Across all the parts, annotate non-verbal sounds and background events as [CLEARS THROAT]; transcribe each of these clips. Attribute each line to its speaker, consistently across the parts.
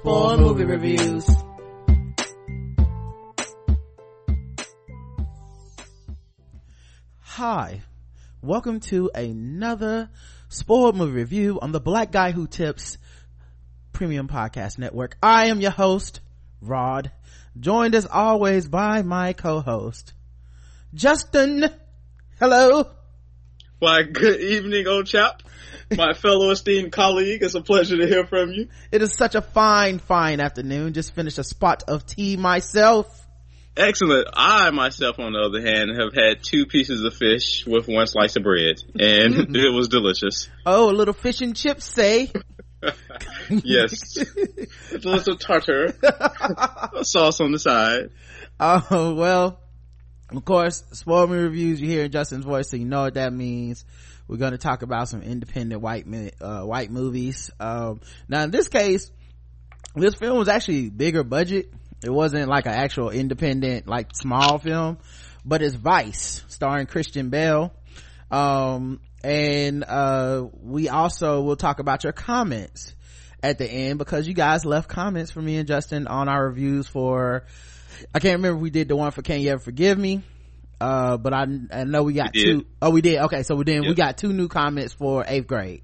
Speaker 1: Spoil movie reviews.
Speaker 2: Hi. Welcome to another spoiled movie review on the Black Guy Who Tips Premium Podcast Network. I am your host, Rod, joined as always by my co-host, Justin. Hello.
Speaker 3: Why, good evening, old chap. My [LAUGHS] fellow esteemed colleague, it's a pleasure to hear from you.
Speaker 2: It is such a fine, fine afternoon. Just finished a spot of tea myself.
Speaker 3: Excellent. I myself, on the other hand, have had two pieces of fish with one slice of bread, and mm-hmm. [LAUGHS] it was delicious.
Speaker 2: Oh, a little fish and chips, say. [LAUGHS]
Speaker 3: yes. a little tartar. sauce on the side.
Speaker 2: Oh, well, of course, spoil me reviews, you hear Justin's voice, so you know what that means. We're going to talk about some independent white, uh, white movies. Um, now in this case, this film was actually bigger budget. It wasn't like an actual independent, like small film, but it's Vice, starring Christian Bale. Um, and, uh, we also will talk about your comments at the end because you guys left comments for me and Justin on our reviews for, I can't remember if we did the one for Can You Ever Forgive Me? Uh, but I, I know we got
Speaker 3: We
Speaker 2: two. Oh, we did. Okay. So we did, we got two new comments for eighth grade.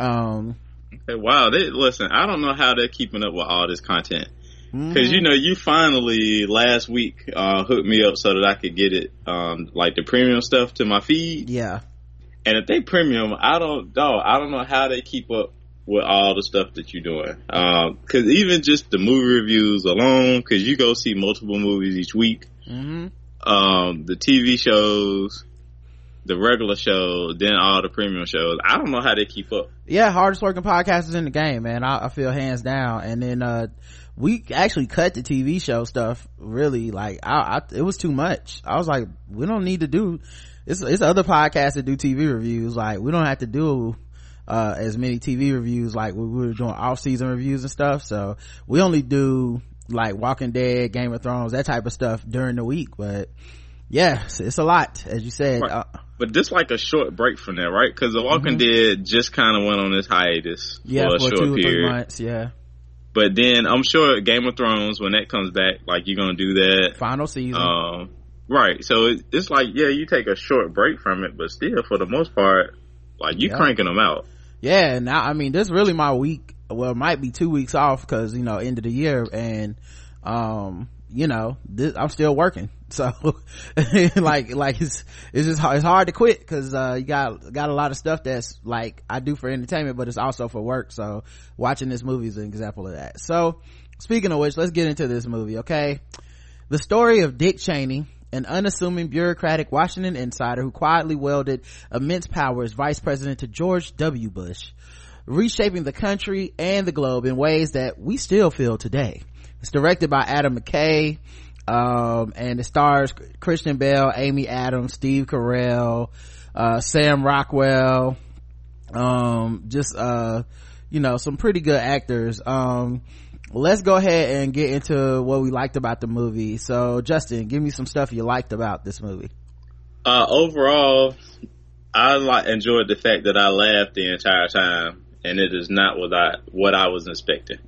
Speaker 2: Um,
Speaker 3: Hey, wow, they, listen, I don't know how they're keeping up with all this content.
Speaker 2: mhm.
Speaker 3: Cause you know, you finally last week, uh, hooked me up so that I could get it, um, like the premium stuff to my feed.
Speaker 2: yeah.
Speaker 3: And if they premium, I don't know. I don't know how they keep up with all the stuff that you're doing. Um, cause even just the movie reviews alone, cause you go see multiple movies each week,
Speaker 2: hmm
Speaker 3: um, the TV shows, the regular shows, then all the premium shows. I don't know how they keep up.
Speaker 2: yeah hardest working podcast is in the game man. I, I feel hands down. And then uh we actually cut the tv show stuff really. Like I, I it was too much. I was like we don't need to do it's it's other podcasts that do tv reviews. Like we don't have to do uh as many tv reviews like we were doing off-season reviews and stuff so we only do like walking dead game of thrones that type of stuff during the week but yeah it's, a lot as you said
Speaker 3: Right.
Speaker 2: uh,
Speaker 3: But just like a short break from that, right? Cause The Walking Dead just kind of went on this hiatus
Speaker 2: Mm-hmm. yeah
Speaker 3: for a
Speaker 2: for
Speaker 3: short
Speaker 2: two
Speaker 3: period.
Speaker 2: months yeah
Speaker 3: But then I'm sure Game of Thrones, when that comes back, like you're gonna do that.
Speaker 2: final season
Speaker 3: Um, right. So it, it's like, yeah, you take a short break from it, but still, for the most part, like you
Speaker 2: Yeah.
Speaker 3: cranking them out.
Speaker 2: Yeah now i mean this is really my week. Well might be two weeks off because you know end of the year and um you know this, i'm still working. [LAUGHS] So [LAUGHS] like like it's it's just hard, it's hard to quit because uh you got got a lot of stuff that's like i do for entertainment but it's also for work. So watching this movie is an example of that. So speaking of which let's get into this movie okay? The story of Dick Cheney, an unassuming bureaucratic Washington insider who quietly wielded immense power as vice president to George W. Bush, reshaping the country and the globe in ways that we still feel today. It's directed by Adam McKay, um, and it stars Christian Bale, Amy Adams, Steve Carell, uh, Sam Rockwell, um, just, uh, you know, some pretty good actors. Um, let's go ahead and get into what we liked about the movie. So, Justin, give me some stuff you liked about this movie.
Speaker 3: Uh, overall, I like enjoyed the fact that I laughed the entire time, and it is not what I what I was expecting.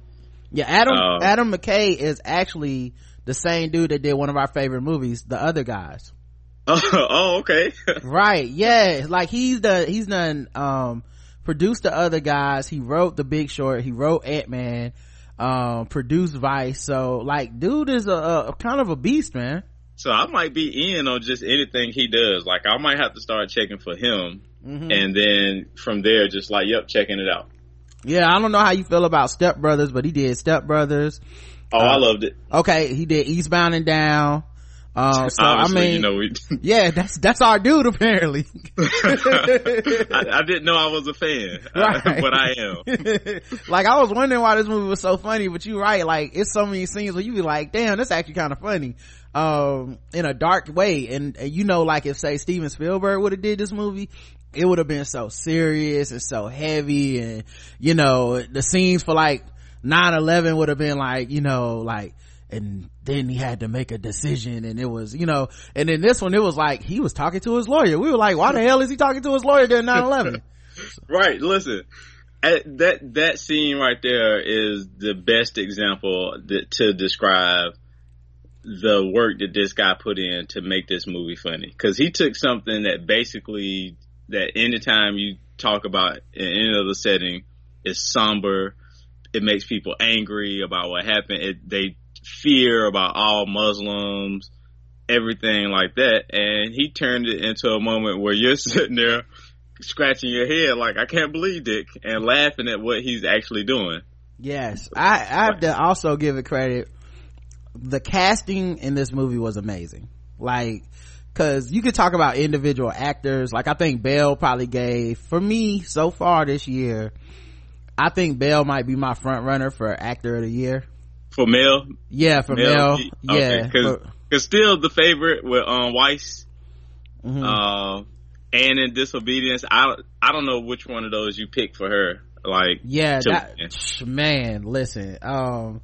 Speaker 2: Yeah, Adam
Speaker 3: Um,
Speaker 2: Adam McKay is actually the same dude that did one of our favorite movies, The Other Guys. [LAUGHS]
Speaker 3: oh, okay. [LAUGHS]
Speaker 2: right yeah like he's the he's done um produced the other guys he wrote the big short he wrote ant-man um produced vice so like dude is a, a kind of a beast man
Speaker 3: so I might be in on just anything he does. Like I might have to start checking for him,
Speaker 2: Mhm.
Speaker 3: and then from there, just like, yep, checking it out.
Speaker 2: yeah i don't know how you feel about step brothers but he did step brothers
Speaker 3: Oh, I
Speaker 2: Uh,
Speaker 3: loved it.
Speaker 2: okay he did eastbound and down Uh, [LAUGHS] so I mean,
Speaker 3: you know, we, [LAUGHS]
Speaker 2: yeah, that's that's our dude apparently. [LAUGHS]
Speaker 3: I, I didn't know I was a fan,
Speaker 2: Right.
Speaker 3: but I am.
Speaker 2: like I was wondering why this movie was so funny, but you're right. Like it's so many scenes where you be like, damn, that's actually kind of funny. Um, in a dark way. And, and you know, like if say Steven Spielberg would have did this movie, it would have been so serious and so heavy and, you know, the scenes for like 9-11 would have been like, you know, like, and then he had to make a decision and it was, you know, and then this one, it was like, he was talking to his lawyer. We were like, why the hell is he talking to his lawyer during 9-11? [LAUGHS]
Speaker 3: Right. Listen, that that scene right there is the best example that, to describe the work that this guy put in to make this movie funny. Because he took something that basically that anytime you talk about in any other setting is somber. It makes people angry about what happened. It, they fear about all Muslims, everything like that. And he turned it into a moment where you're [LAUGHS] sitting there scratching your head like I can't believe Dick and laughing at what he's actually doing.
Speaker 2: Yes, I, I have to also give it credit. The casting in this movie was amazing. Like, cause you could talk about individual actors. Like I think Bale probably gave, for me so far this year, I think Bale might be my front runner for actor of the year.
Speaker 3: For Mel,
Speaker 2: Yeah, for Mel. yeah.
Speaker 3: because
Speaker 2: for-
Speaker 3: still the favorite with um Weisz,
Speaker 2: mhm.
Speaker 3: uh, and in Disobedience. I I don't know which one of those you pick for her. Like
Speaker 2: yeah, that, man, listen, um,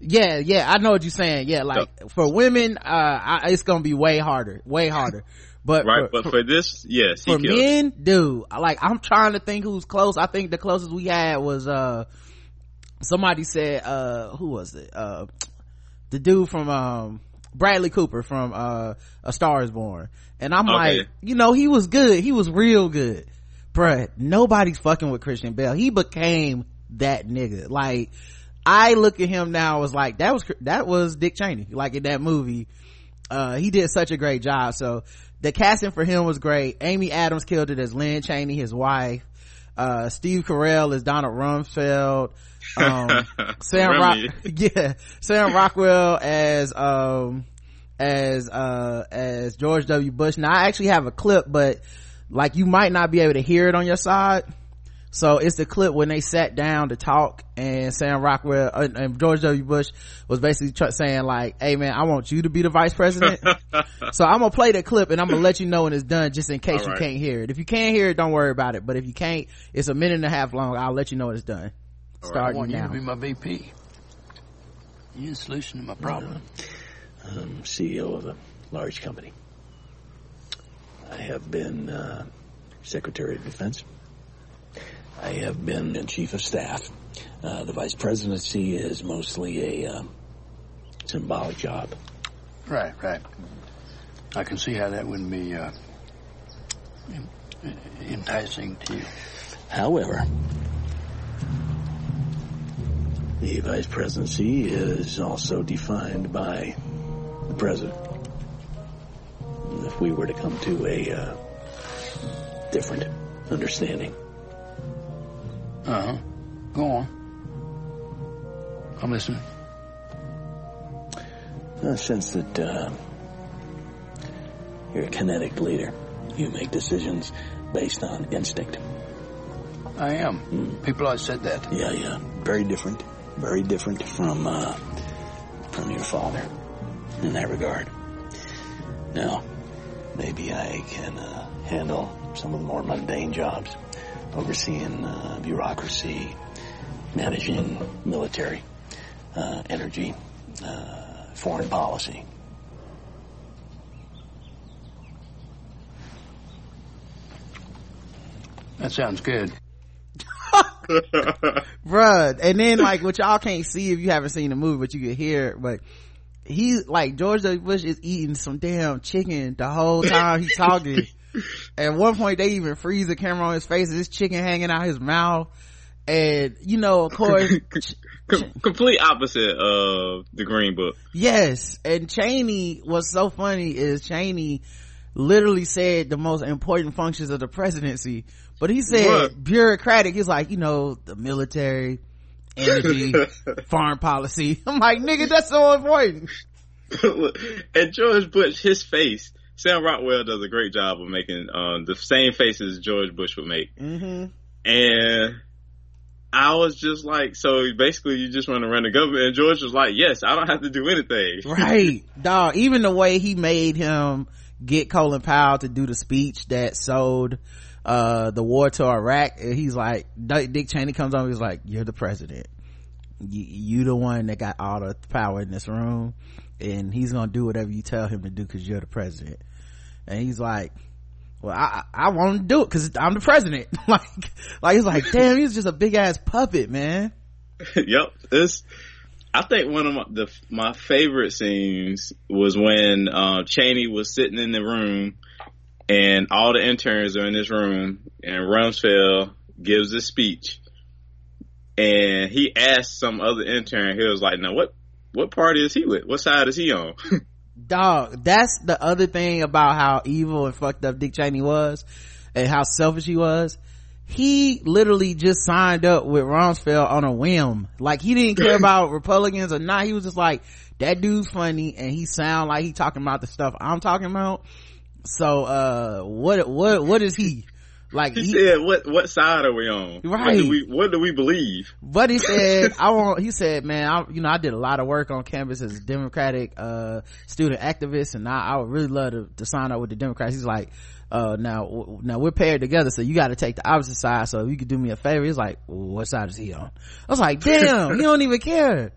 Speaker 2: yeah, yeah, I know what you're saying. Yeah, like for women, uh, I, it's gonna be way harder, way harder. But
Speaker 3: right,
Speaker 2: for-
Speaker 3: but for this, yes,
Speaker 2: for men dude like i'm trying to think who's close i think the closest we had was uh somebody said uh who was it? Uh the dude from um bradley cooper from uh a star is born. And i'm
Speaker 3: Okay.
Speaker 2: like you know he was good. He was real good. Bruh nobody's fucking with christian bale. He became that nigga. Like i look at him now as like that was that was dick cheney. Like in that movie uh he did such a great job. So the casting for him was great. Amy adams killed it as lynn cheney his wife uh steve carell as donald rumsfeld. Um [LAUGHS] sam rock [LAUGHS] yeah sam rockwell as um as uh as george w. Bush. Now i actually have a clip but like you might not be able to hear it on your side so it's the clip when they sat down to talk and Sam Rockwell uh, and George W. Bush was basically tr- saying like, Hey man, I want you to be the vice president. [LAUGHS] so I'm gonna play the clip and I'm gonna let you know when it's done just in case
Speaker 3: All
Speaker 2: you
Speaker 3: right.
Speaker 2: can't hear it. If you can't hear it, don't worry about it. But if you can't, it's a minute and a half long. I'll let you know when it's done.
Speaker 3: All right.
Speaker 4: I
Speaker 2: Starting
Speaker 4: want you to be my VP. You're the solution to my problem.
Speaker 5: I'm CEO of a large company. I have been uh, Secretary of Defense. I have been in Chief of Staff. Uh, the Vice Presidency is mostly a uh, symbolic job.
Speaker 4: Right, right. I can see how that wouldn't be uh, enticing to you.
Speaker 5: However, the Vice Presidency is also defined by the President. If we were to come to a uh, different understanding,
Speaker 4: Uh huh. Go on. I'm listening.
Speaker 5: I sense that uh, you're a kinetic leader. You make decisions based on instinct.
Speaker 4: I am. People always said that.
Speaker 5: Yeah, yeah. Very different. Very different from uh, from your father in that regard. Now, maybe I can uh, handle some of the more mundane jobs, overseeing uh, bureaucracy, managing military, uh, energy, uh, foreign policy.
Speaker 4: That sounds good. [LAUGHS]
Speaker 2: Bruh. And then like what y'all can't see if you haven't seen the movie, but you can hear it, but he like George W. Bush is eating some damn chicken the whole time he's talking. [LAUGHS] At one point they even freeze the camera on his face this chicken hanging out his mouth. And you know, of course, [LAUGHS]
Speaker 3: Com- complete opposite of the Green Book.
Speaker 2: Yes, and Cheney, what's so funny is Cheney literally said the most important functions of the presidency, but he said
Speaker 3: What?
Speaker 2: bureaucratic. He's like, you know, the military, energy, [LAUGHS] foreign policy. [LAUGHS] I'm like, nigga, that's so important.
Speaker 3: and George Bush, his face, Sam Rockwell does a great job of making um, the same faces George Bush would make.
Speaker 2: Mm-hmm.
Speaker 3: And I was just like, so basically you just want to run the government. And George was like, yes, I don't have to do anything. [LAUGHS]
Speaker 2: Right. Dog, even the way he made him get Colin Powell to do the speech that sold uh, the war to Iraq, he's like, Dick Cheney comes on, he's like, you're the president. You, you the one that got all the power in this room, and he's gonna do whatever you tell him to do because you're the president. And he's like, well, I, I want to do it because I'm the president. [LAUGHS] like, like he's like, damn, he's just a big ass puppet, man. [LAUGHS]
Speaker 3: yep. It's, I think one of my, the, my favorite scenes was when, uh, Cheney was sitting in the room and all the interns are in this room and Rumsfeld gives a speech and he asked some other intern, he was like, now what, what party is he with? What side is he on? [LAUGHS]
Speaker 2: dog that's the other thing about how evil and fucked up dick cheney was and how selfish he was. He literally just signed up with rumsfeld on a whim. Like he didn't care [CLEARS THROAT] about republicans or not. He was just like that dude's funny and he sound like he talking about the stuff i'm talking about. So uh what what what is he like
Speaker 3: he, he, said, "What what side are we on?
Speaker 2: Right?
Speaker 3: What do we what do we believe?"
Speaker 2: But he said, [LAUGHS] "I want." He said, "Man, I, you know, I did a lot of work on campus as a Democratic uh, student activist, and I, I would really love to, to, sign up with the Democrats." He's like, uh, "Now, now we're paired together, so you got to take the opposite side. So if you could do me a favor." He's like, well, "What side is he on?" I was like, "Damn, [LAUGHS] he don't even care."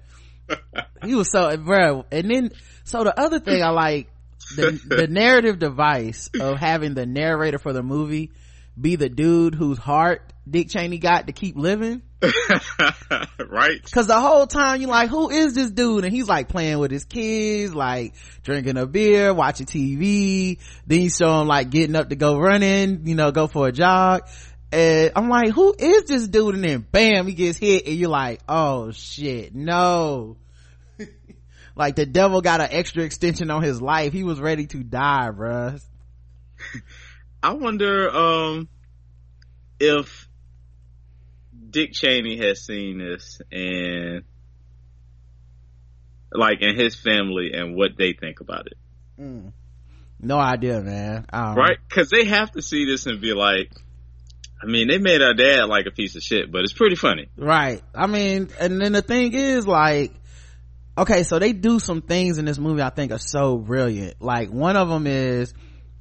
Speaker 2: he was so, bro. And then, so the other thing I like. The, the [LAUGHS] narrative device of having the narrator for the movie be the dude whose heart Dick Cheney got to keep living. [LAUGHS]
Speaker 3: right?
Speaker 2: Cause the whole time you're like, who is this dude? And he's like playing with his kids, like drinking a beer, watching TV. Then you show him like getting up to go running, you know, go for a jog. And I'm like, who is this dude? And then bam, he gets hit and you're like, oh shit, no. [LAUGHS] like the devil got an extra extension on his life. He was ready to die, bruh. [LAUGHS]
Speaker 3: I wonder um, if Dick Cheney has seen this and like in his family and what they think about it.
Speaker 2: Mm. No idea, man.
Speaker 3: right? Because they have to see this and be like, I mean, they made our dad like a piece of shit, but it's pretty funny.
Speaker 2: Right. I mean, and then the thing is like, okay, so they do some things in this movie I think are so brilliant. Like one of them is,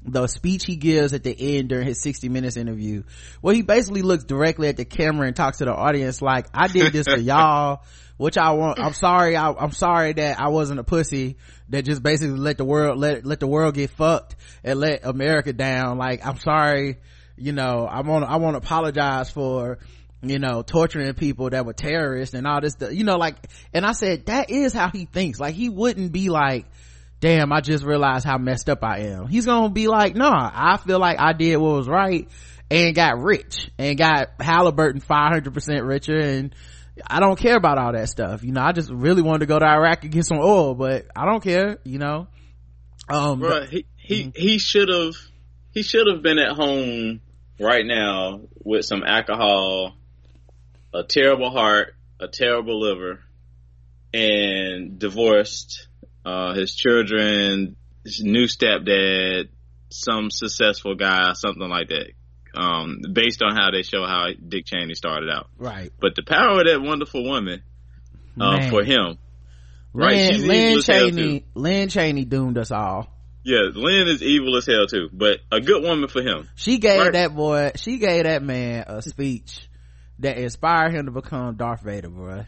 Speaker 2: the speech he gives at the end during his 60 minutes interview where he basically looks directly at the camera and talks to the audience like i did this for [LAUGHS] y'all which i want i'm sorry I, am sorry that i wasn't a pussy that just basically let the world let let the world get fucked and let america down. Like i'm sorry you know i want i want to apologize for you know torturing people that were terrorists and all this you know like and i said that is how he thinks. Like he wouldn't be like damn, I just realized how messed up I am. He's gonna be like, nah, I feel like I did what was right and got rich and got Halliburton 500% richer and I don't care about all that stuff. You know, I just really wanted to go to Iraq and get some oil, but I don't care, you know. Um,
Speaker 3: Bro, he, he, mm-hmm. he should have, he should have been at home right now with some alcohol, a terrible heart, a terrible liver, and divorced uh, his children, his new stepdad, some successful guy, something like that. Um, based on how they show how Dick Cheney started out.
Speaker 2: Right.
Speaker 3: But the power of that wonderful woman, uh, for him.
Speaker 2: Right. Lynn, Lynn Cheney, Lynn Cheney doomed us all.
Speaker 3: Yeah, Lynn is evil as hell too, but a good woman for him.
Speaker 2: She gave right? that boy, she gave that man a speech that inspired him to become Darth Vader, boy.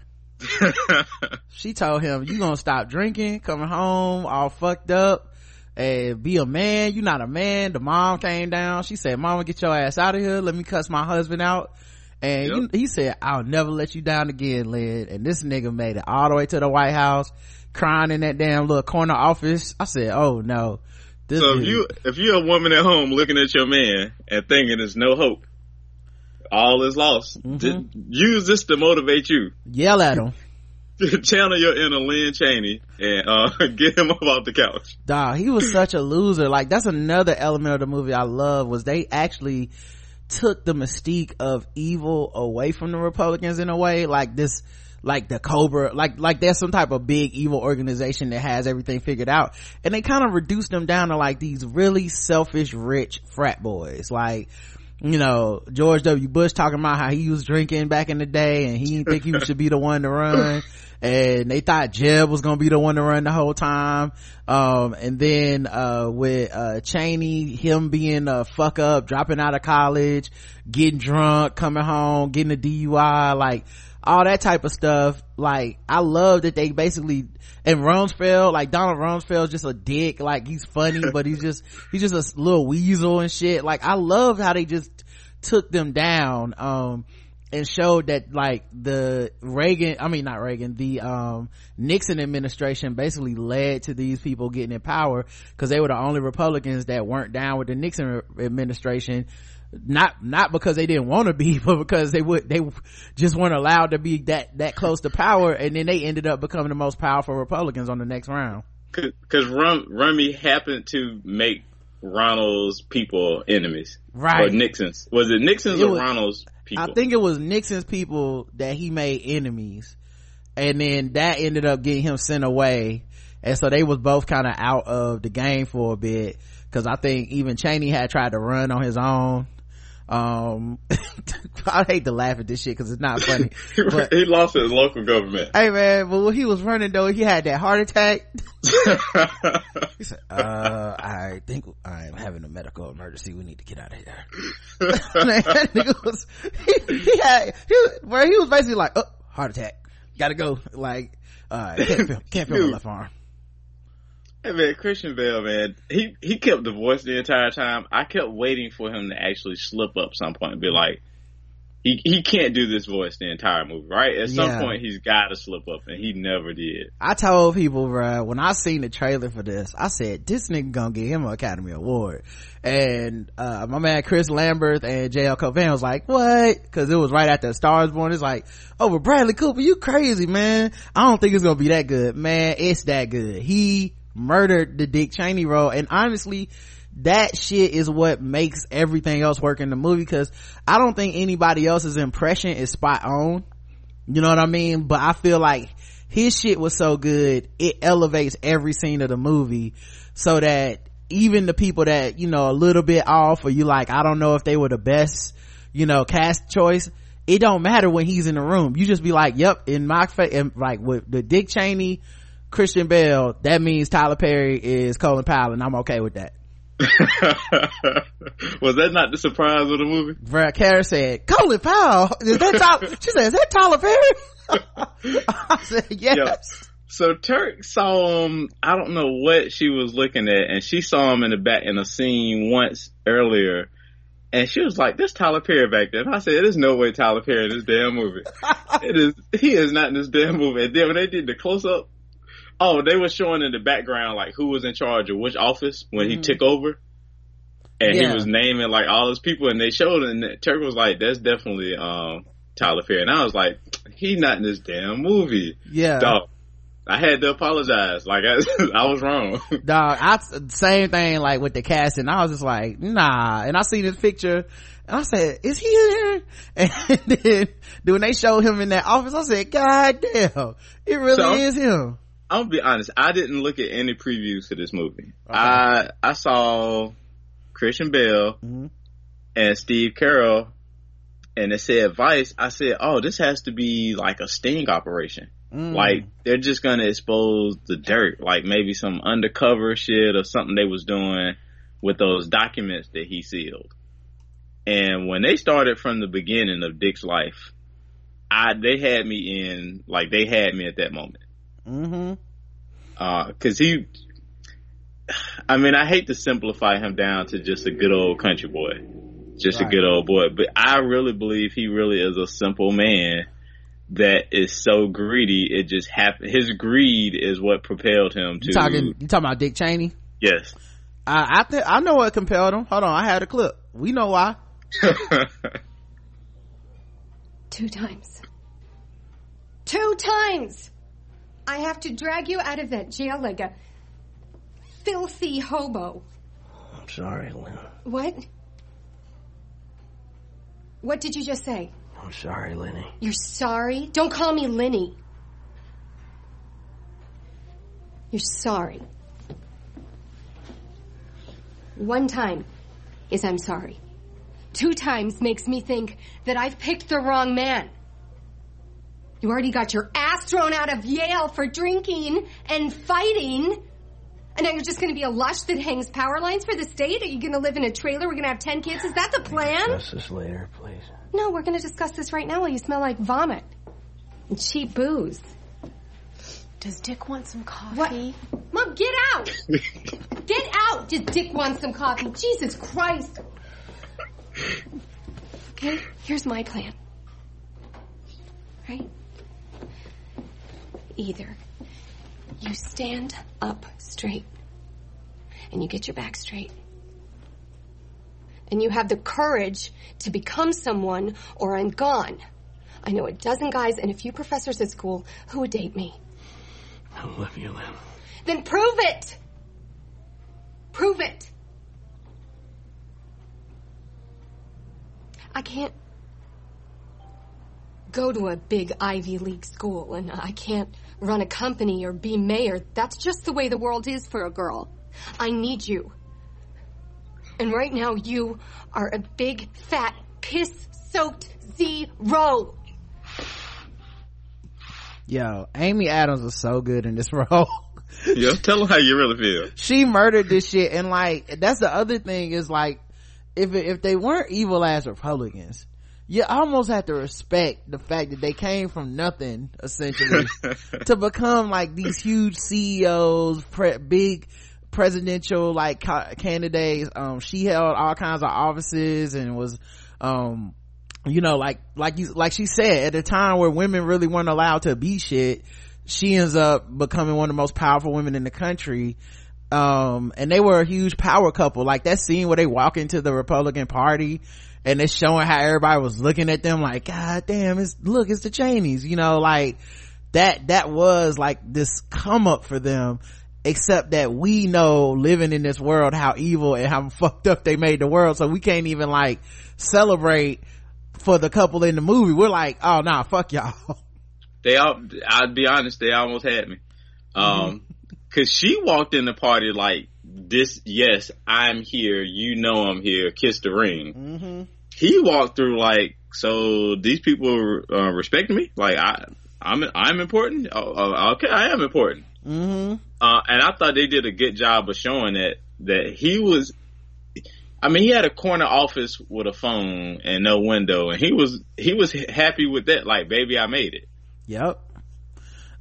Speaker 2: [LAUGHS] she told him, you gonna stop drinking, coming home all fucked up, and be a man. You not a man. The mom came down. She said, mama, get your ass out of here. Let me cuss my husband out. And yep. you, he said, I'll never let you down again, Lynn. And this nigga made it all the way to the White House, crying in that damn little corner office. I said, oh no.
Speaker 3: This so if you, if you're a woman at home looking at your man and thinking there's no hope, all is lost. Mm-hmm. use this to motivate you.
Speaker 2: Yell at him. [LAUGHS]
Speaker 3: Channel your inner Lynn Cheney and uh, [LAUGHS] get him up off the couch.
Speaker 2: Dog, he was [CLEARS THROAT] such a loser. Like that's another element of the movie I love was they actually took the mystique of evil away from the Republicans in a way. Like this, like the cobra like like there's some type of big evil organization that has everything figured out and they kind of reduce them down to like these really selfish rich frat boys like you know george w. Bush talking about how he was drinking back in the day and he didn't think he [LAUGHS] should be the one to run. And they thought jeb was gonna be the one to run the whole time. Um, and then uh, with uh, cheney him being a fuck up dropping out of college getting drunk coming home getting a dui like all that type of stuff. Like, I love that they basically, and Rumsfeld, like Donald Rumsfeld's just a dick. Like, he's funny, [LAUGHS] but he's just, he's just a little weasel and shit. Like, I love how they just took them down, um, and showed that like the Reagan, I mean not Reagan, the um, Nixon administration basically led to these people getting in power because they were the only Republicans that weren't down with the Nixon administration. Not not because they didn't want to be [LAUGHS] but because they would they just weren't allowed to be that that close to power and then they ended up becoming the most powerful republicans on the next round.
Speaker 3: Because Rum, rummy happened to make ronald's people enemies.
Speaker 2: Right.
Speaker 3: Or nixon's. Was it nixon's it or was, ronald's people.
Speaker 2: I think it was nixon's people that he made enemies. And then that ended up getting him sent away. And so they was both kind of out of the game for a bit. Because i think even cheney had tried to run on his own um [LAUGHS] i hate to laugh at this shit because it's not funny [LAUGHS]
Speaker 3: but, he lost his local government.
Speaker 2: Hey man but when he was running though he had that heart attack. [LAUGHS] He said uh i think i'm having a medical emergency. We need to get out of here. Man, that was, he, he had he, where he was basically like oh heart attack. Gotta go. Like uh can't feel can't feel my left arm
Speaker 3: Hey man, Christian Bale, man, he he kept the voice the entire time. I kept waiting for him to actually slip up some point and be like, he he can't do this voice the entire movie, right? At some yeah. point, he's got to slip up, and he never did.
Speaker 2: I told people, bro, when I seen the trailer for this, I said this nigga gonna get him an Academy Award, and uh, my man Chris Lambert and JL Cauvin was like, "What?" Because it was right after Stars Born. It's like, "Oh, but Bradley Cooper, you crazy, man? I don't think it's gonna be that good, man. It's that good. He murdered the Dick Cheney role. And honestly, that shit is what makes everything else work in the movie because I don't think anybody else's impression is spot on. You know what I mean? But I feel like his shit was so good, it elevates every scene of the movie so that even the people that, you know, a little bit off or you like, I don't know if they were the best, you know, cast choice, it don't matter when he's in the room. You just be like, yep, in my face, and like with the Dick Cheney, Christian Bale, that means Tyler Perry is Colin Powell, and I'm okay with that. [LAUGHS]
Speaker 3: was that not the surprise of the movie?
Speaker 2: Brad Kara said, Colin Powell? Is that Tyler? [LAUGHS] she said, is that Tyler Perry? [LAUGHS] I said, yes. Yep.
Speaker 3: So Turk saw him, I don't know what she was looking at, and she saw him in the back in a scene once earlier, and she was like, "This Tyler Perry back there." And I said, "There's no way Tyler Perry in this damn movie. it is. He is not in this damn movie." And then when they did the close up Oh, they were showing in the background like who was in charge of which office when mm-hmm. he took over. And yeah. he was naming like all his people and they showed and Turk was like, That's definitely um Tyler Perry. And I was like, He's not in this damn movie.
Speaker 2: Yeah.
Speaker 3: Dog. I had to apologize. Like [LAUGHS] I, I was wrong.
Speaker 2: Dog, I same thing like with the casting. I was just like, nah. And I seen this picture and I said, is he here? [LAUGHS] And then when they showed him in that office, I said, God damn, it really so, is him.
Speaker 3: I'm gonna be honest. I didn't look at any previews for this movie. Okay. I I saw Christian Bale mm-hmm. and Steve Carell, and it said Vice. I said, "Oh, this has to be like a sting operation. Mm. Like they're just gonna expose the dirt, like maybe some undercover shit or something they was doing with those documents that he sealed." And when they started from the beginning of Dick's life, I they had me in like they had me at that moment.
Speaker 2: Mm-hmm.
Speaker 3: Uh, cause he, I mean, I hate to simplify him down to just a good old country boy, just right. a good old boy, but I really believe he really is a simple man that is so greedy. It just happened. His greed is what propelled him to.
Speaker 2: You talking, you talking about Dick Cheney?
Speaker 3: Yes.
Speaker 2: I I, th- I know what compelled him. Hold on, I had a clip. We know why. [LAUGHS]
Speaker 6: Two times. Two times. I have to drag you out of that jail like a filthy hobo.
Speaker 5: I'm sorry, Lynn.
Speaker 6: What? What did you just say?
Speaker 5: I'm sorry, Lenny.
Speaker 6: You're sorry? Don't call me Lenny. You're sorry. One time is I'm sorry. Two times makes me think that I've picked the wrong man. You already got your ass thrown out of Yale for drinking and fighting. And now you're just going to be a lush that hangs power lines for the state? Are you going to live in a trailer? We're going to have 10 kids? Is that the plan?
Speaker 5: Discuss this later, please.
Speaker 6: No, we're going to discuss this right now while you smell like vomit and cheap booze.
Speaker 1: Does Dick want some
Speaker 6: What?
Speaker 1: coffee?
Speaker 6: Mom, get out! [LAUGHS] get out! Does Dick want some coffee? Jesus Christ! Okay, here's my plan. Right? Either you stand up straight and you get your back straight and you have the courage to become someone or I'm gone. I know a dozen guys and a few professors at school who would date me.
Speaker 5: Olivia Lynn.
Speaker 6: Then prove it! Prove it! I can't go to a big Ivy League school and I can't run a company or be mayor. That's just the way the world is for a girl. I need you. And right now you are a big, fat, piss-soaked zero.
Speaker 2: Yo, Amy Adams was so good in this [LAUGHS] role.
Speaker 3: Yo, tell them how you really feel.
Speaker 2: she murdered this shit and like that's the other thing is like if if they weren't evil ass republicans you almost have to respect the fact that they came from nothing essentially [LAUGHS] to become like these huge ceos pre- big presidential like ca- candidates. Um she held all kinds of offices and was um you know like like you like she said at a time where women really weren't allowed to be shit she ends up becoming one of the most powerful women in the country. Um and they were a huge power couple. Like that scene where they walk into the republican party and it's showing how everybody was looking at them like god damn it's look it's the cheneys you know like that that was like this come up for them except that we know living in this world how evil and how [LAUGHS] fucked up they made the world. So we can't even like celebrate for the couple in the movie. We're like oh nah fuck y'all. [LAUGHS]
Speaker 3: They all, I'd be honest, they almost had me. Um, cause she walked in the party like this, yes, I'm here, you know I'm here, kiss the ring.
Speaker 2: mm-hmm.
Speaker 3: He walked through like, so these people, uh, respect me? Like I, I'm, I'm important? Oh, oh, okay, I am important.
Speaker 2: Mm-hmm.
Speaker 3: Uh, and I thought they did a good job of showing that, that he was, I mean, he had a corner office with a phone and no window and he was, he was happy with that. Like, baby, I made it.
Speaker 2: yep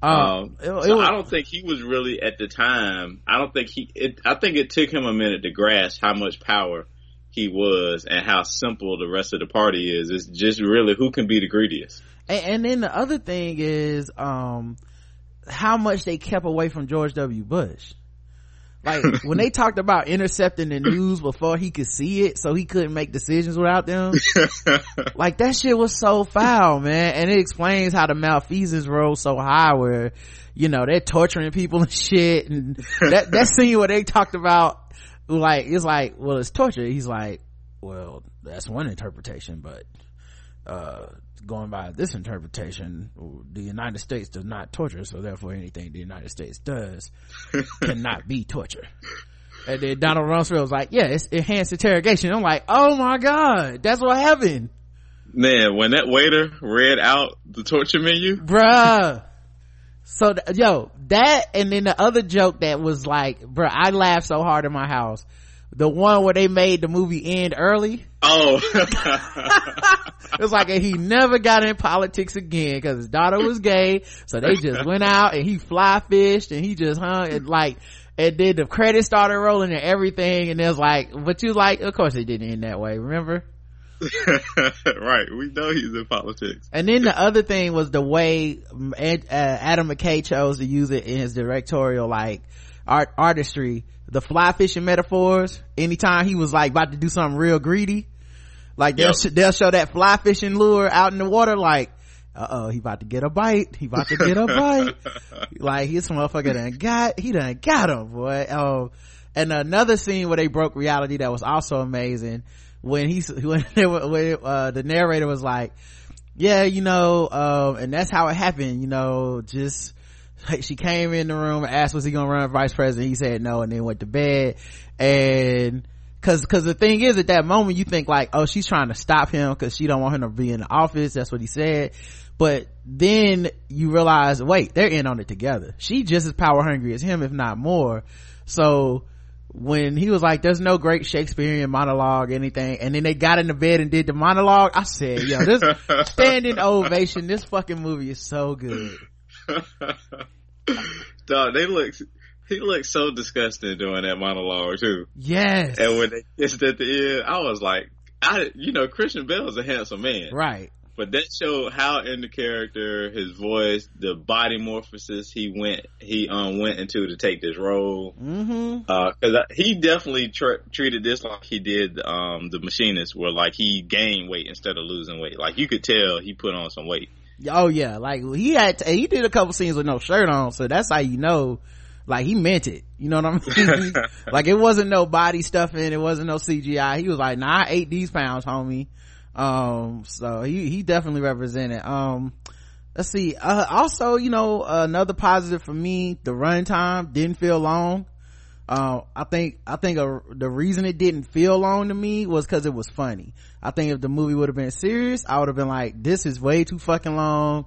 Speaker 3: Um,
Speaker 2: um
Speaker 3: so
Speaker 2: was,
Speaker 3: I don't think he was really at the time. I don't think he. It, I think it took him a minute to grasp how much power he was and how simple the rest of the party is. It's just really who can be the greediest.
Speaker 2: and, and then the other thing is um how much they kept away from george w bush like [LAUGHS] when they talked about intercepting the news before he could see it so he couldn't make decisions without them [LAUGHS] like that shit was so foul man. And it explains how the malfeasance rose so high where you know they're torturing people and shit. And that that [LAUGHS] scene where they talked about like it's like well it's torture. He's like well that's one interpretation but uh going by this interpretation the united states does not torture so therefore anything the united states does [LAUGHS] cannot be torture. And then donald rumsfeld was like yeah it's enhanced interrogation. I'm like oh my god that's what happened.
Speaker 3: Man, when that waiter read out the torture menu,
Speaker 2: bruh. So th- yo that and then the other joke that was like bruh i laughed so hard in my house the one where they made the movie end early
Speaker 3: oh, [LAUGHS]
Speaker 2: it was like he never got in politics again because his daughter was gay so they just went out and he fly fished and he just hung and like and then the credits started rolling and everything and it was like but you like of course it didn't end that way remember [LAUGHS]
Speaker 3: right. We know he's in politics.
Speaker 2: And then the other thing was the way uh, Adam McKay chose to use it in his directorial like art artistry. The fly fishing metaphors. Anytime he was like about to do something real greedy, like they'll
Speaker 3: Yep.
Speaker 2: sh- they'll show that fly fishing lure out in the water. Like, uh oh, he about to get a bite. He about to get a bite. [LAUGHS] like his motherfucker done got he done got him boy. Oh, and another scene where they broke reality that was also amazing when he [LAUGHS] when, they when uh, the narrator was like yeah you know um and that's how it happened you know just [LAUGHS] she came in the room and asked was he gonna run for vice president? He said no and then went to bed. And cause cause the thing is at that moment you think like oh she's trying to stop him because she don't want him to be in the office. That's what he said. But then you realize wait they're in on it together. She just as power hungry as him if not more. So when he was like there's no great shakespearean monologue anything and then they got in the bed and did the monologue i said yo this [LAUGHS] standing ovation this fucking movie is so good [LAUGHS]
Speaker 3: Dog, they look. He looked so disgusting doing that monologue too.
Speaker 2: yes
Speaker 3: And when they kissed at the end, I was like, I, you know, Christian Bale is a handsome man,
Speaker 2: right
Speaker 3: but that showed how in the character, his voice, the body morphosis he went, he um went into to take this role.
Speaker 2: mm-hmm
Speaker 3: Uh, he definitely tr- treated this like he did, um, the machinist where like he gained weight instead of losing weight. Like you could tell he put on some weight.
Speaker 2: Oh yeah. Like he had to, he did a couple scenes with no shirt on so that's how you know like he meant it. You know what i mean [LAUGHS] like it wasn't no body stuffing. It wasn't no cgi he was like nah i ate these pounds homie. Um so he he definitely represented. Um let's see. Uh also you know another positive for me the runtime didn't feel long uh, I think I think uh, the reason it didn't feel long to me was because it was funny. I think if the movie would have been serious, I would have been like, "This is way too fucking long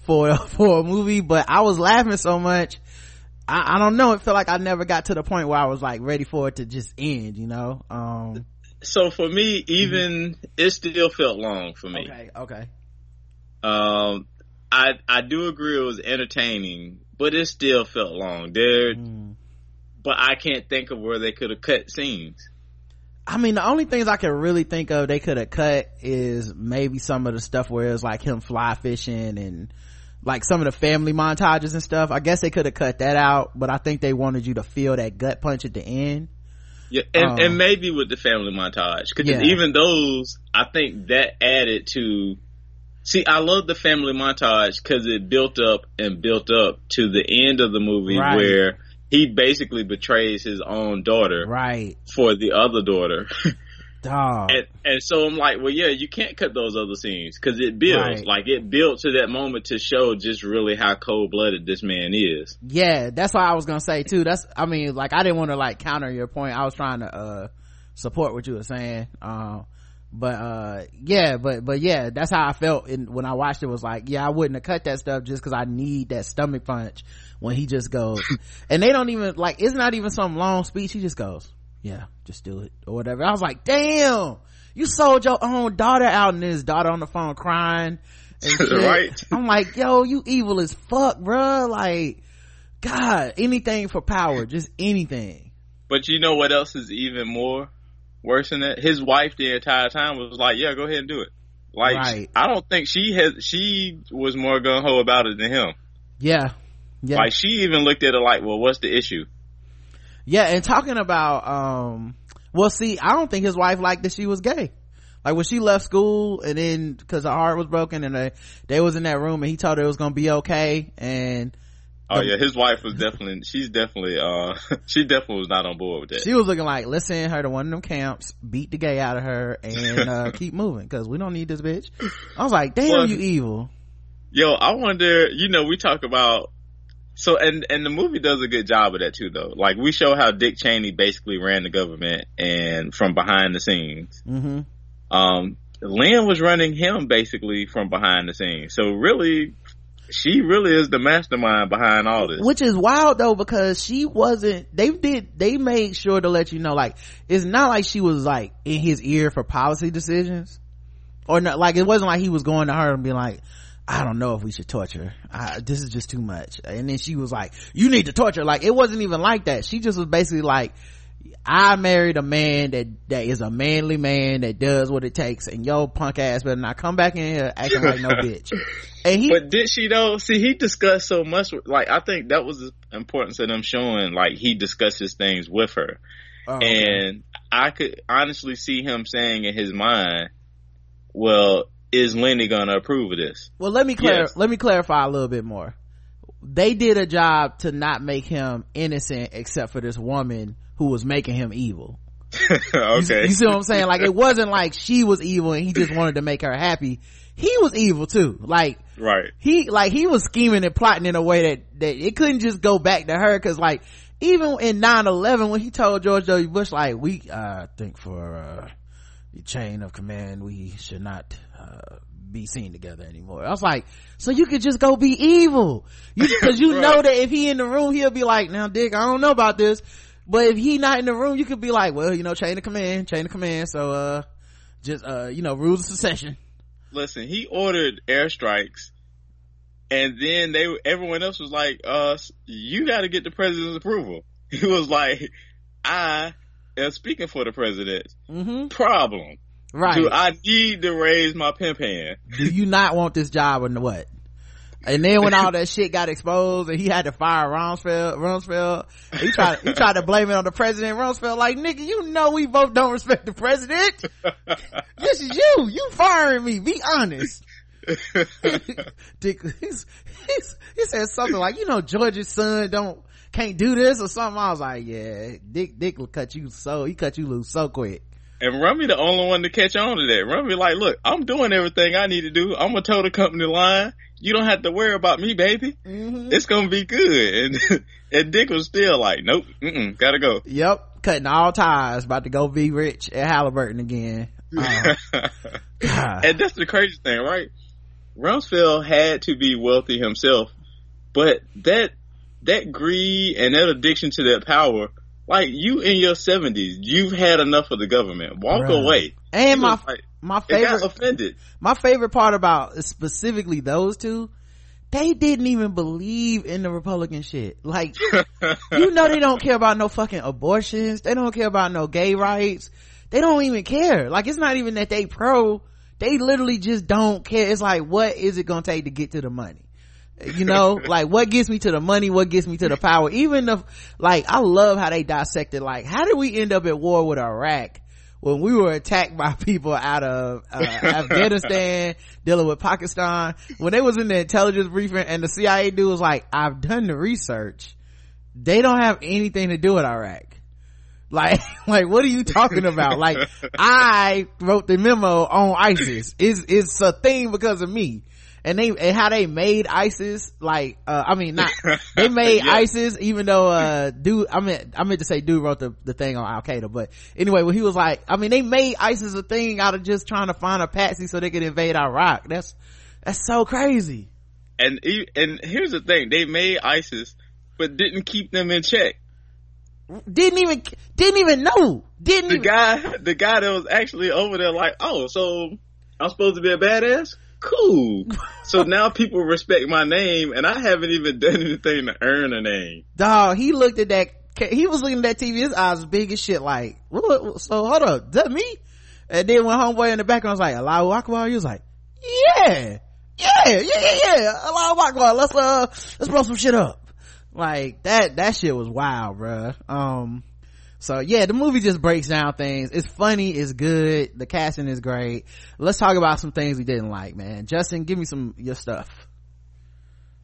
Speaker 2: for [LAUGHS] for a movie." But I was laughing so much. I, I don't know. It felt like I never got to the point where I was like ready for it to just end. You know? Um,
Speaker 3: So for me, even it still felt long for me.
Speaker 2: okay. Okay.
Speaker 3: Um, I I do agree it was entertaining, but it still felt long. There,
Speaker 2: Mm.
Speaker 3: But I can't think of where they could have cut scenes.
Speaker 2: I mean, the only things I can really think of they could have cut is maybe some of the stuff where it's like him fly fishing and like some of the family montages and stuff. I guess they could have cut that out, but I think they wanted you to feel that gut punch at the end.
Speaker 3: Yeah, and,
Speaker 2: Um,
Speaker 3: and maybe with the family montage, because
Speaker 2: Yeah.
Speaker 3: even those, I think that added to. See, I love the family montage because it built up and built up to the end of the movie
Speaker 2: Right.
Speaker 3: where he basically betrays his own daughter
Speaker 2: Right.
Speaker 3: for the other daughter. [LAUGHS]
Speaker 2: Dog.
Speaker 3: And, and so I'm like, well, yeah, you can't cut those other scenes because it builds.
Speaker 2: Right.
Speaker 3: Like it built to that moment to show just really how cold blooded this man is.
Speaker 2: yeah, that's what I was gonna say too. That's, I mean, like I didn't want to like counter your point. I was trying to, uh, support what you were saying. Um, but, uh, yeah, but, but yeah, that's how I felt in, when I watched it was like, yeah, I wouldn't have cut that stuff just cause I need that stomach punch when he just goes, [LAUGHS] and they don't even, like, it's not even some long speech. He just goes, yeah, just do it or whatever. I was like, damn, you sold your own daughter out and his daughter on the phone crying. And [LAUGHS] shit.
Speaker 3: Right.
Speaker 2: I'm like, yo, you evil as fuck, bro Like, God, anything for power, just anything.
Speaker 3: But you know what else is even more worse than that? His wife the entire time was like, yeah, go ahead and do it. Like,
Speaker 2: Right.
Speaker 3: I don't think she has, she was more gung ho about it than him.
Speaker 2: Yeah. Yeah.
Speaker 3: Like she even looked at it like, well, what's the issue?
Speaker 2: yeah. And talking about, um, well, see, I don't think his wife liked that she was gay. Like when she left school and then cause her heart was broken and they, they was in that room and he told her it was gonna be okay. And
Speaker 3: Oh yeah, his wife was definitely, she's definitely, uh, [LAUGHS] she definitely was not on board with that.
Speaker 2: she was looking like, let's send her to one of them camps, beat the gay out of her and, uh, [LAUGHS] keep moving cause we don't need this bitch. I was like, damn,
Speaker 3: Well,
Speaker 2: you evil.
Speaker 3: Yo, I wonder, you know, we talk about so and and the movie does a good job of that too though. Like we show how Dick Cheney basically ran the government and from behind the scenes.
Speaker 2: hmm
Speaker 3: Um Lynn was running him basically from behind the scenes. So really she really is the mastermind behind all this.
Speaker 2: which is wild though because she wasn't they did they made sure to let you know like it's not like she was like in his ear for policy decisions or not like it wasn't like he was going to her and being like I don't know if we should torture. I, this is just too much. And then she was like, you need to torture. Like, it wasn't even like that. She just was basically like, I married a man that, that is a manly man that does what it takes and yo punk ass better not come back in here acting like no [LAUGHS] bitch. And he,
Speaker 3: But did she though? See, he discussed so much. with- Like, I think that was the importance of them showing. Like, he discusses things with her,
Speaker 2: oh,
Speaker 3: and I could honestly see him saying in his mind, "Well, is Lenny gonna approve of this?"
Speaker 2: Well, let me clar-
Speaker 3: Yes.
Speaker 2: let me clarify a little bit more. They did a job to not make him innocent except for this woman who was making him evil. [LAUGHS]
Speaker 3: okay.
Speaker 2: You, you see what I'm saying? Like it wasn't like she was evil and he just wanted to make her happy. He was evil too. Like
Speaker 3: right.
Speaker 2: he like he was scheming and plotting in a way that that it couldn't just go back to her because like even in 9-11 when he told george w bush like we uh think for uh the chain of command we should not uh be seen together anymore i was like so you could just go be evil you [LAUGHS] because you
Speaker 3: Right.
Speaker 2: know that if he in the room he'll be like now dick i don't know about this but if he not in the room you could be like well you know chain of command chain of command so uh just uh you know rules of succession
Speaker 3: Listen, he ordered airstrikes, and then they everyone else was like, "Uh, you got to get the president's approval." [LAUGHS] He was like, "I am speaking for the president.
Speaker 2: mm-hmm
Speaker 3: Problem.
Speaker 2: Right
Speaker 3: Do I need to raise my pimp hand?"
Speaker 2: do you not want this job or what? And then when all that shit got exposed and he had to fire Rumsfeld, Rumsfeld, he tried, he tried to blame it on the president. Rumsfeld like, nigga, you know we both don't respect the president. this is you. You firing me. Be honest. [LAUGHS] Dick, he's, he's, he said something like, you know, George's son don't, can't do this or something. I was like, yeah, Dick, Dick will cut you so, he cut you loose so quick.
Speaker 3: And Rummy the only one to catch on to that. Rummy like, look, I'm doing everything I need to do. I'm gonna toe the company line. You don't have to worry about me, baby.
Speaker 2: Mm-hmm.
Speaker 3: It's gonna be good. [LAUGHS] And and Dick was still like, nope, gotta go.
Speaker 2: Yep, cutting all ties, about to go be rich at Halliburton again. [LAUGHS] Uh,
Speaker 3: and that's the crazy thing, right? Rumsfeld had to be wealthy himself, but that that greed and that addiction to that power, like you in your seventies, you've had enough of the government. Walk
Speaker 2: Right.
Speaker 3: away.
Speaker 2: and
Speaker 3: He
Speaker 2: my
Speaker 3: like,
Speaker 2: my favorite
Speaker 3: offended.
Speaker 2: my favorite part about specifically those two, they didn't even believe in the Republican shit. Like [LAUGHS] you know they don't care about no fucking abortions. They don't care about no gay rights. They don't even care. Like it's not even that they pro. They literally just don't care. It's like what is it gonna take to get to the money? You know, like what gets me to the money? What gets me to the power? Even the like, I love how they dissected. Like, how did we end up at war with Iraq? When we were attacked by [LAUGHS] people out of uh, Afghanistan, dealing with Pakistan, when they was in the intelligence briefing and the CIA dude was like, I've done the research. They don't have anything to do with Iraq. [LAUGHS] Like, like, what are you talking about? Like, [LAUGHS] I wrote the memo on ISIS. It's, it's a thing because of me. And they, and how they made ISIS, like, uh, I mean, not, [LAUGHS] they made
Speaker 3: Yeah.
Speaker 2: ISIS, even though, uh, dude, I meant, I meant to say dude wrote the, the thing on Al Qaeda, but anyway, when he was like, I mean, they made ISIS a thing out of just trying to find a patsy so they could invade Iraq. That's, that's so crazy.
Speaker 3: And and here's the thing: they made ISIS, but didn't keep them in check.
Speaker 2: Didn't even, didn't even know. Didn't
Speaker 3: The
Speaker 2: even,
Speaker 3: guy, the guy that was actually over there, like, oh, so I'm supposed to be a badass? Cool. [LAUGHS] so now people respect my name, and I haven't even done anything to earn a name.
Speaker 2: dog he looked at that he was looking at that tv his eyes big as shit like so hold up that me and then when homeboy in the background was like allahu akbar he was like yeah yeah yeah yeah yeah allahu akbar let's uh let's blow some shit up like that that shit was wild bruh um so yeah the movie just breaks down things it's funny it's good the casting is great let's talk about some things we didn't like man justin give me some your stuff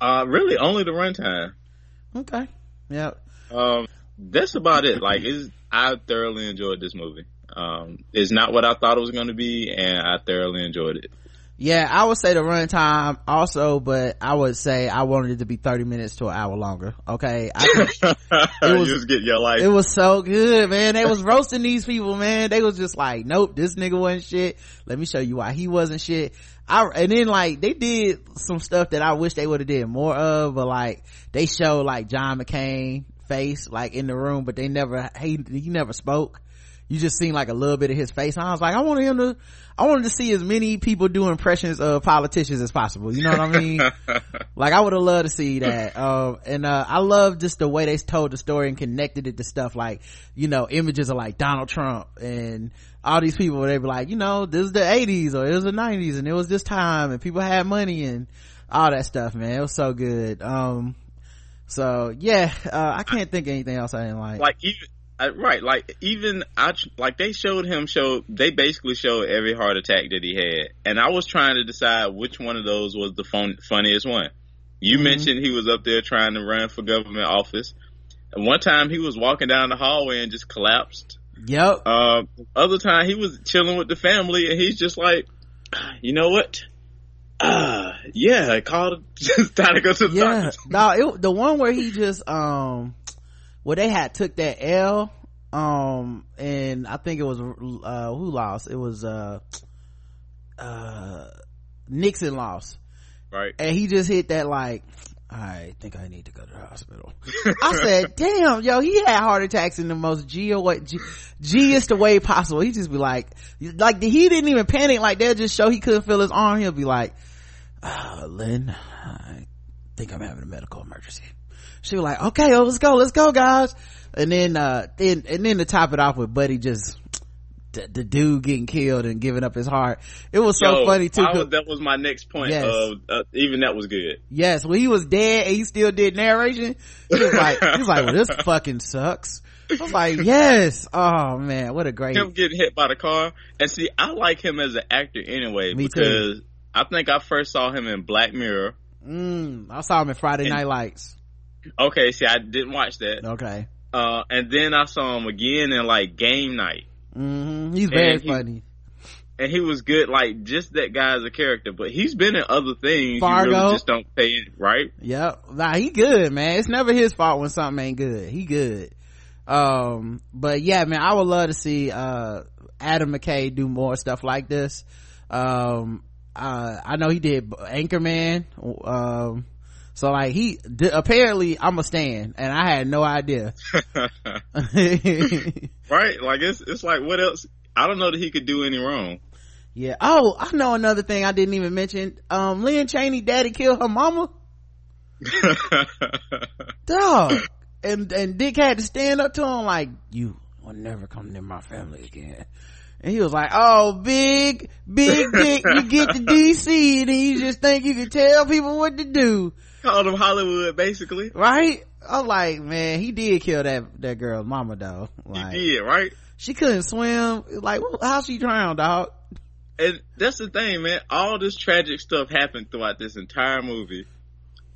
Speaker 3: Uh, really, only the runtime.
Speaker 2: okay yep
Speaker 3: Um, that's about it. Like, it's, I thoroughly enjoyed this movie. Um, it's not what I thought it was going to be, and I thoroughly enjoyed it.
Speaker 2: Yeah, I would say the runtime also, but I would say I wanted it to be 30 minutes to an hour longer. Okay. I, [LAUGHS]
Speaker 3: you
Speaker 2: was-
Speaker 3: just get your life.
Speaker 2: it was so good, man. They was roasting these people, man. They was just like, nope, this nigga wasn't shit. Let me show you why he wasn't shit. I, and then like, they did some stuff that I wish they would have did more of, but like, they showed like John McCain face, like in the room, but they never, he, he never spoke. You just seen like a little bit of his face. And I was like, I wanted him to, I wanted to see as many people do impressions of politicians as possible. You know what I mean? [LAUGHS] like I would have loved to see that. Um, and, uh, I love just the way they told the story and connected it to stuff like, you know, images of like Donald Trump and all these people, they be like, you know, this is the eighties or it was the nineties and it was this time and people had money and all that stuff, man. It was so good. Um, so yeah, uh, I can't think of anything else I didn't like.
Speaker 3: like even uh, right like even i like they showed him show they basically showed every heart attack that he had and i was trying to decide which one of those was the fun, funniest one you
Speaker 2: Mhm.
Speaker 3: mentioned he was up there trying to run for government office and one time he was walking down the hallway and just collapsed
Speaker 2: Yep.
Speaker 3: Uh, other time he was chilling with the family and he's just like, you know what? Uh, yeah, I called. [LAUGHS] Just time to go to the
Speaker 2: yeah.
Speaker 3: doctor.
Speaker 2: No, it, the one where he just um, where they had took that L, um, and I think it was uh who lost? It was uh, uh, Nixon lost,
Speaker 3: Right.
Speaker 2: and he just hit that like. I think I need to go to the hospital. I said, [LAUGHS] damn, yo, he had heart attacks in the most G way, G, G-est way possible. He just be like, like he didn't even panic. Like they'll just show he couldn't feel his arm. He'll be like, uh, Lynn, I think I'm having a medical emergency. She was like, okay, oh, let's go, let's go, guys. And then, uh, then, and then to top it off with Buddy just, the, the dude getting killed and giving up his heart. It was so
Speaker 3: Yo,
Speaker 2: funny too.
Speaker 3: Was- that was my next point.
Speaker 2: Yes.
Speaker 3: Of, uh, even that was good.
Speaker 2: Yes, when he was dead and he still did narration, he was like, he was like, well, this [LAUGHS] fucking sucks. I was like, yes. Oh man, what a great.
Speaker 3: Him getting hit by the car, and see, I like him as an actor anyway
Speaker 2: Me too.
Speaker 3: because I think I first saw him in Black Mirror.
Speaker 2: Mm, I saw him in Friday
Speaker 3: And-
Speaker 2: Night Lights.
Speaker 3: Okay, see, I didn't watch that.
Speaker 2: Okay.
Speaker 3: Uh, and then I saw him again in like Game Night.
Speaker 2: hmm He's very
Speaker 3: And he-
Speaker 2: funny.
Speaker 3: and he was good. Like just that guy as a character, but he's been in other things. You
Speaker 2: Fargo.
Speaker 3: really just don't pay it right.
Speaker 2: Yep. Nah, he good, man. It's never his fault when something ain't good. He good. Um, but yeah, man, I would love to see, uh, Adam McKay do more stuff like this. Um, uh, I know he did Anchorman. Um, so like he, d- apparently I'm a stand, and I had no idea. [LAUGHS] [LAUGHS]
Speaker 3: right? Like it's it's like what else? I don't know that he could do any wrong.
Speaker 2: yeah. Oh, I know another thing I didn't even mention. Um, Lynn Cheney daddy killed her mama. [LAUGHS] dog and and dick had to stand up to him like you will never come near my family again and he was like oh big big dick you get to dc and you just think you can tell people what to do [LAUGHS]
Speaker 3: Called him Hollywood, basically.
Speaker 2: right i'm like man he did kill that that girl's mama though like
Speaker 3: he did, right?
Speaker 2: she couldn't swim like how she drowned dog
Speaker 3: And that's the thing, man. All this tragic stuff happened throughout this entire movie.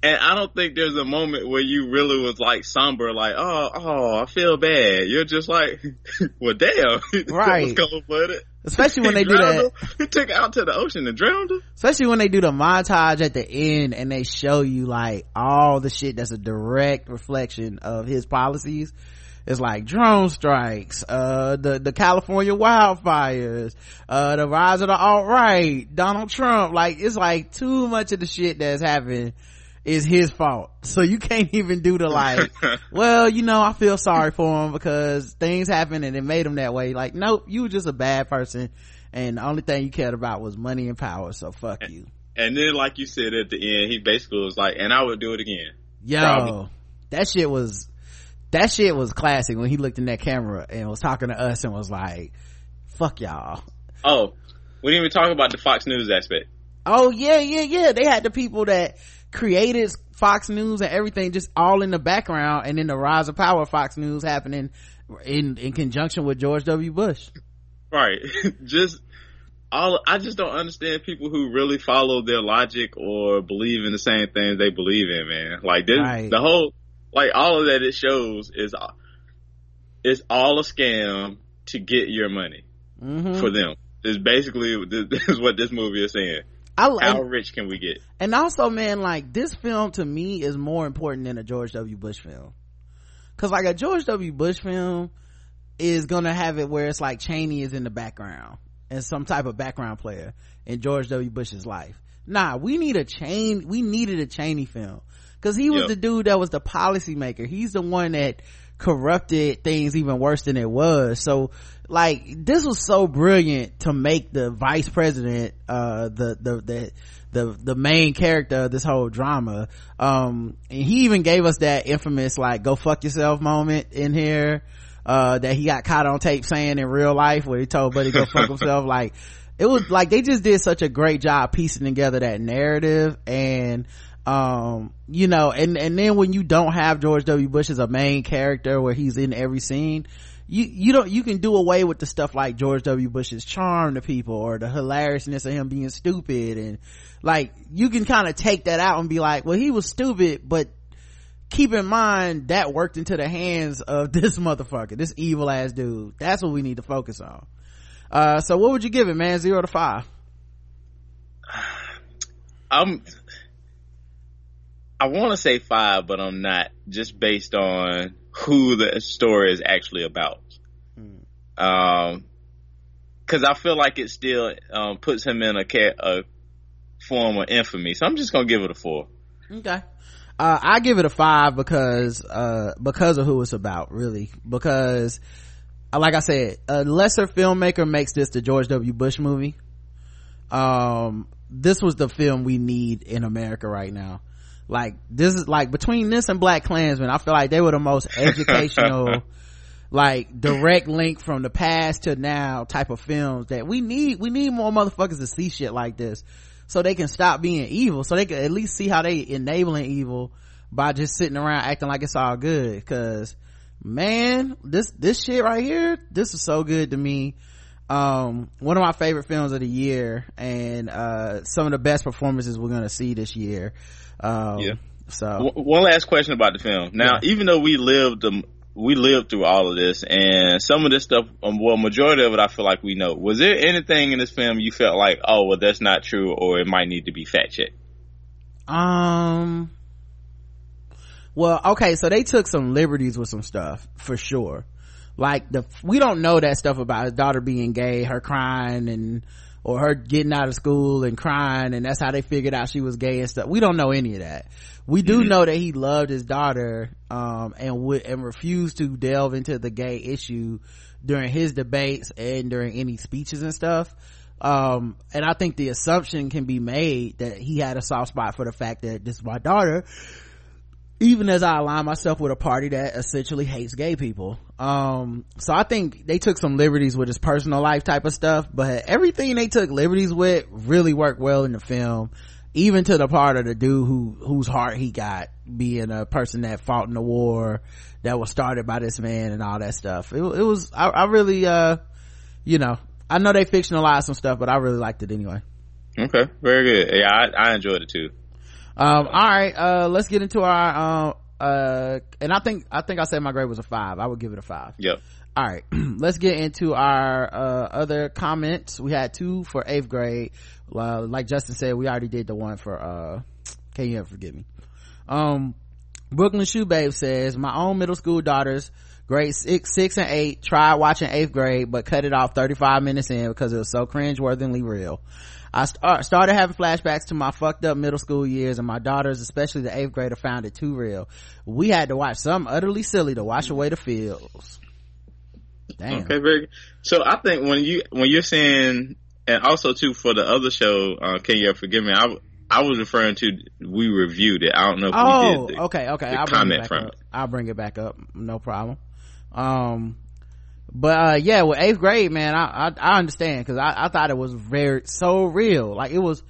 Speaker 3: And I don't think there's a moment where you really was like somber, like, oh, oh, I feel bad. You're just like, [LAUGHS] well, damn. [LAUGHS]
Speaker 2: Right.
Speaker 3: was cold blooded.
Speaker 2: Especially when [LAUGHS] they do that.
Speaker 3: He took out to the ocean and drowned her.
Speaker 2: especially when they do the montage at the end and they show you like all the shit that's a direct reflection of his policies it's like drone strikes uh the the california wildfires uh the rise of the alt-right donald trump like it's like too much of the shit that's happened is his fault so you can't even do the like [LAUGHS] well you know i feel sorry for him because things happened and it made him that way like nope you were just a bad person and the only thing you cared about was money and power so fuck you
Speaker 3: And then, like you said at the end, he basically was like, and I would do it again.
Speaker 2: yo
Speaker 3: Probably.
Speaker 2: that shit was that shit was classic when he looked in that camera and was talking to us and was like fuck y'all
Speaker 3: Oh, we didn't even talk about the Fox News aspect.
Speaker 2: oh yeah yeah yeah they had the people that created fox news and everything just all in the background and then the rise of power of fox news happening in in conjunction with george w bush
Speaker 3: Right. [LAUGHS] just all, I just don't understand people who really follow their logic or believe in the same things they believe in, man. Like this,
Speaker 2: Right.
Speaker 3: the whole, like all of that it shows is, it's all a scam to get your money
Speaker 2: hmm
Speaker 3: for them. Is basically, [LAUGHS] this is what this movie is saying.
Speaker 2: I,
Speaker 3: How
Speaker 2: and,
Speaker 3: rich can we get?
Speaker 2: and also man like this film to me is more important than a george w. Bush film. Because like a george w. Bush film is gonna have it where it's like cheney is in the background and some type of background player in george w. Bush's life. Nah we need a chain we needed a cheney film. Because he was
Speaker 3: Yep.
Speaker 2: the dude that was the policymaker. He's the one that corrupted things even worse than it was. So like this was so brilliant to make the vice president uh the the the the, the main character of this whole drama. Um and he even gave us that infamous like go fuck yourself moment in here uh that he got caught on tape saying in real life where he told buddy go fuck [LAUGHS] himself. Like it was like they just did such a great job piecing together that narrative and um you know and and then when you don't have george w bush as a main character where he's in every scene you you don't you can do away with the stuff like george w bush's charm to people or the hilariousness of him being stupid and like you can kind of take that out and be like well he was stupid but keep in mind that worked into the hands of [LAUGHS] this motherfucker, this evil ass dude. That's what we need to focus on. Uh, so what would you give it, man? Zero to five.
Speaker 3: I'm. I want to say five, but I'm not, just based on who the story is actually about.
Speaker 2: Hmm.
Speaker 3: Um, because I feel like it still um, puts him in a, ca- a form of infamy. So I'm just gonna give it a four.
Speaker 2: Okay. Uh, I give it a five because, uh, because of who it's about, really. Because, uh, like I said, a lesser filmmaker makes this the George W. Bush movie. Um, this was the film we need in America right now. Like, this is like, between this and Black Klansman, I feel like they were the most [LAUGHS] educational, like, direct link from the past to now type of films that we need, we need more motherfuckers to see shit like this so they can stop being evil so they can at least see how they enabling evil by just sitting around acting like it's all good. Because man this this shit right here this is so good to me. Um one of my favorite films of the year and uh some of the best performances we're gonna see this year um
Speaker 3: Yeah.
Speaker 2: so
Speaker 3: W- one last question about the film. Now,
Speaker 2: Yeah.
Speaker 3: even though we lived, um, we lived through all of this, and some of this stuff, um, well, majority of it, I feel like we know. Was there anything in this film you felt like, oh, well, that's not true, or it might need to be fact checked?
Speaker 2: Um. Well, okay, so they took some liberties with some stuff for sure. Like the we don't know that stuff about his daughter being gay, her crying and or her getting out of school and crying, and that's how they figured out she was gay and stuff. We don't know any of that. We do know that he loved his daughter, um, and would and refused to delve into the gay issue during his debates and during any speeches and stuff um and i think the assumption can be made that he had a soft spot for the fact that this is my daughter even as i align myself with a party that essentially hates gay people um so i think they took some liberties with his personal life type of stuff but everything they took liberties with really worked well in the film even to the part of the dude who whose heart he got being a person that fought in the war that was started by this man and all that stuff it, it was I, I really uh you know i know they fictionalized some stuff but i really liked it anyway
Speaker 3: Okay, very good. Yeah, I, I enjoyed it too.
Speaker 2: Um all right uh let's get into our um uh and i think i think i said my grade was a five. I would give it a five.
Speaker 3: Yep.
Speaker 2: all right [CLEARS THROAT] let's get into our uh other comments. We had two for eighth grade. Uh, like justin said we already did the one for uh can you ever forgive me? Um brooklyn shoe babe says my own middle school daughters grade six six and eight tried watching eighth grade but cut it off 35 minutes in because it was so cringe-worthily real I start, started having flashbacks to my fucked up middle school years and my daughters, especially the eighth grader, found it too real. We had to watch something utterly silly to wash away the feels. Damn.
Speaker 3: Okay, very good. So I think when you when you're saying, and also too for the other show, uh, can you forgive me? I I was referring to we reviewed it. I don't know if
Speaker 2: Oh,
Speaker 3: we did. The,
Speaker 2: okay, okay. I'll bring
Speaker 3: comment
Speaker 2: it back
Speaker 3: from
Speaker 2: up.
Speaker 3: it.
Speaker 2: I'll bring it back up. No problem. Um, but uh, yeah, with eighth grade, man, I I, I understand because I, I thought it was very so real. Like it was,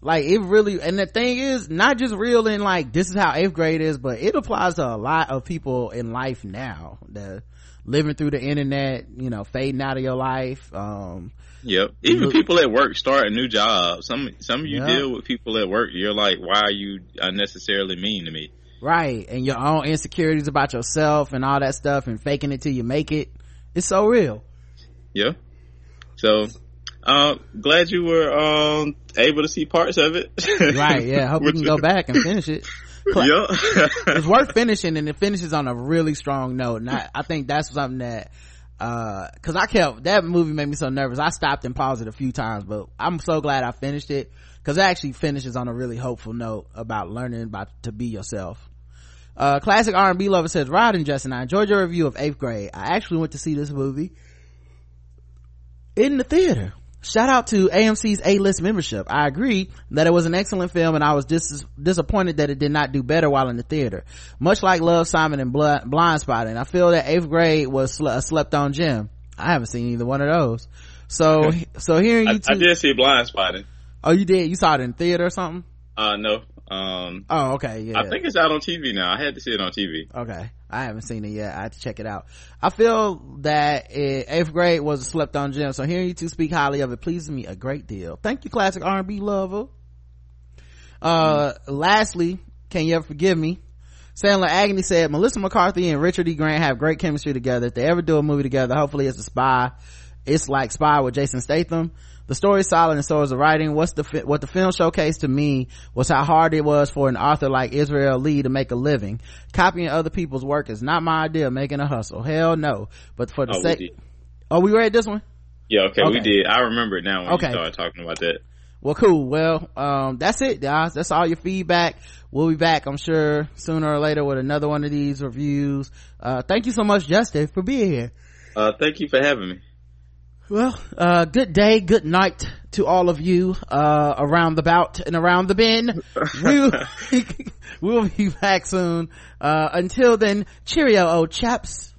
Speaker 2: like it really. And the thing is, not just real in like this is how eighth grade is, but it applies to a lot of people in life now. The living through the internet, you know, fading out of your life. Um,
Speaker 3: Yep. Even
Speaker 2: Look-
Speaker 3: people at work start a new job Some some of you
Speaker 2: Yeah.
Speaker 3: deal with people at work. You're like, why are you unnecessarily mean to me?
Speaker 2: right, and your own insecurities about yourself and all that stuff, and faking it till you make it. It's so real.
Speaker 3: Yeah. So, uh, glad you were um able to see parts of it.
Speaker 2: Right, yeah. Hope [LAUGHS] you
Speaker 3: Which
Speaker 2: can go back and finish it. Cla- [LAUGHS]
Speaker 3: Yeah.
Speaker 2: it's worth finishing and it finishes on a really strong note. And I, I think that's something that, uh, cause I kept, that movie made me so nervous. I stopped and paused it a few times, but I'm so glad I finished it cause it actually finishes on a really hopeful note about learning about to be yourself. Uh, classic R&B lover says, Rod and Justin, I enjoyed your review of 8th grade. I actually went to see this movie in the theater. Shout out to AMC's A-list membership. I agree that it was an excellent film and I was dis- disappointed that it did not do better while in the theater. Much like Love, Simon and Blood, Blindspotting, I feel that 8th grade was sl- a slept on gem. I haven't seen either one of those. So, [LAUGHS] so hearing
Speaker 3: I,
Speaker 2: you
Speaker 3: I
Speaker 2: two,
Speaker 3: did see Blindspotting.
Speaker 2: oh you did, you saw it in theater or something?
Speaker 3: Uh, no. Um,
Speaker 2: Oh, okay, yeah.
Speaker 3: I think it's out on TV now. I had to see it on TV.
Speaker 2: Okay. I haven't seen it yet. I have to check it out. I feel that eh, eighth grade was a slept on gem. So hearing you two speak highly of it pleases me a great deal. Thank you, classic R&B lover. Uh, lastly, can you ever forgive me? Sandler Agony said Melissa McCarthy and Richard E. Grant have great chemistry together. If they ever do a movie together, hopefully it's a spy. It's like Spy with Jason Statham. The story is solid and so is the writing. What's the, fi- what the film showcased to me was how hard it was for an author like Israel Lee to make a living. Copying other people's work is not my idea of making a hustle. Hell no. But for the
Speaker 3: Oh, we
Speaker 2: sake, oh, we read this one?
Speaker 3: Yeah, okay, we did. I remember it now when
Speaker 2: Okay.
Speaker 3: you started talking about that.
Speaker 2: Well, cool. Well, um, that's it, guys. That's all your feedback. We'll be back, I'm sure, sooner or later with another one of these reviews. Uh, thank you so much, Justin, for being here.
Speaker 3: Uh, thank you for having me.
Speaker 2: Well, uh, good day, good night to all of you, uh, around the bout and around the bend. [LAUGHS] We'll, [LAUGHS] we'll be back soon. Uh, until then, cheerio, old chaps.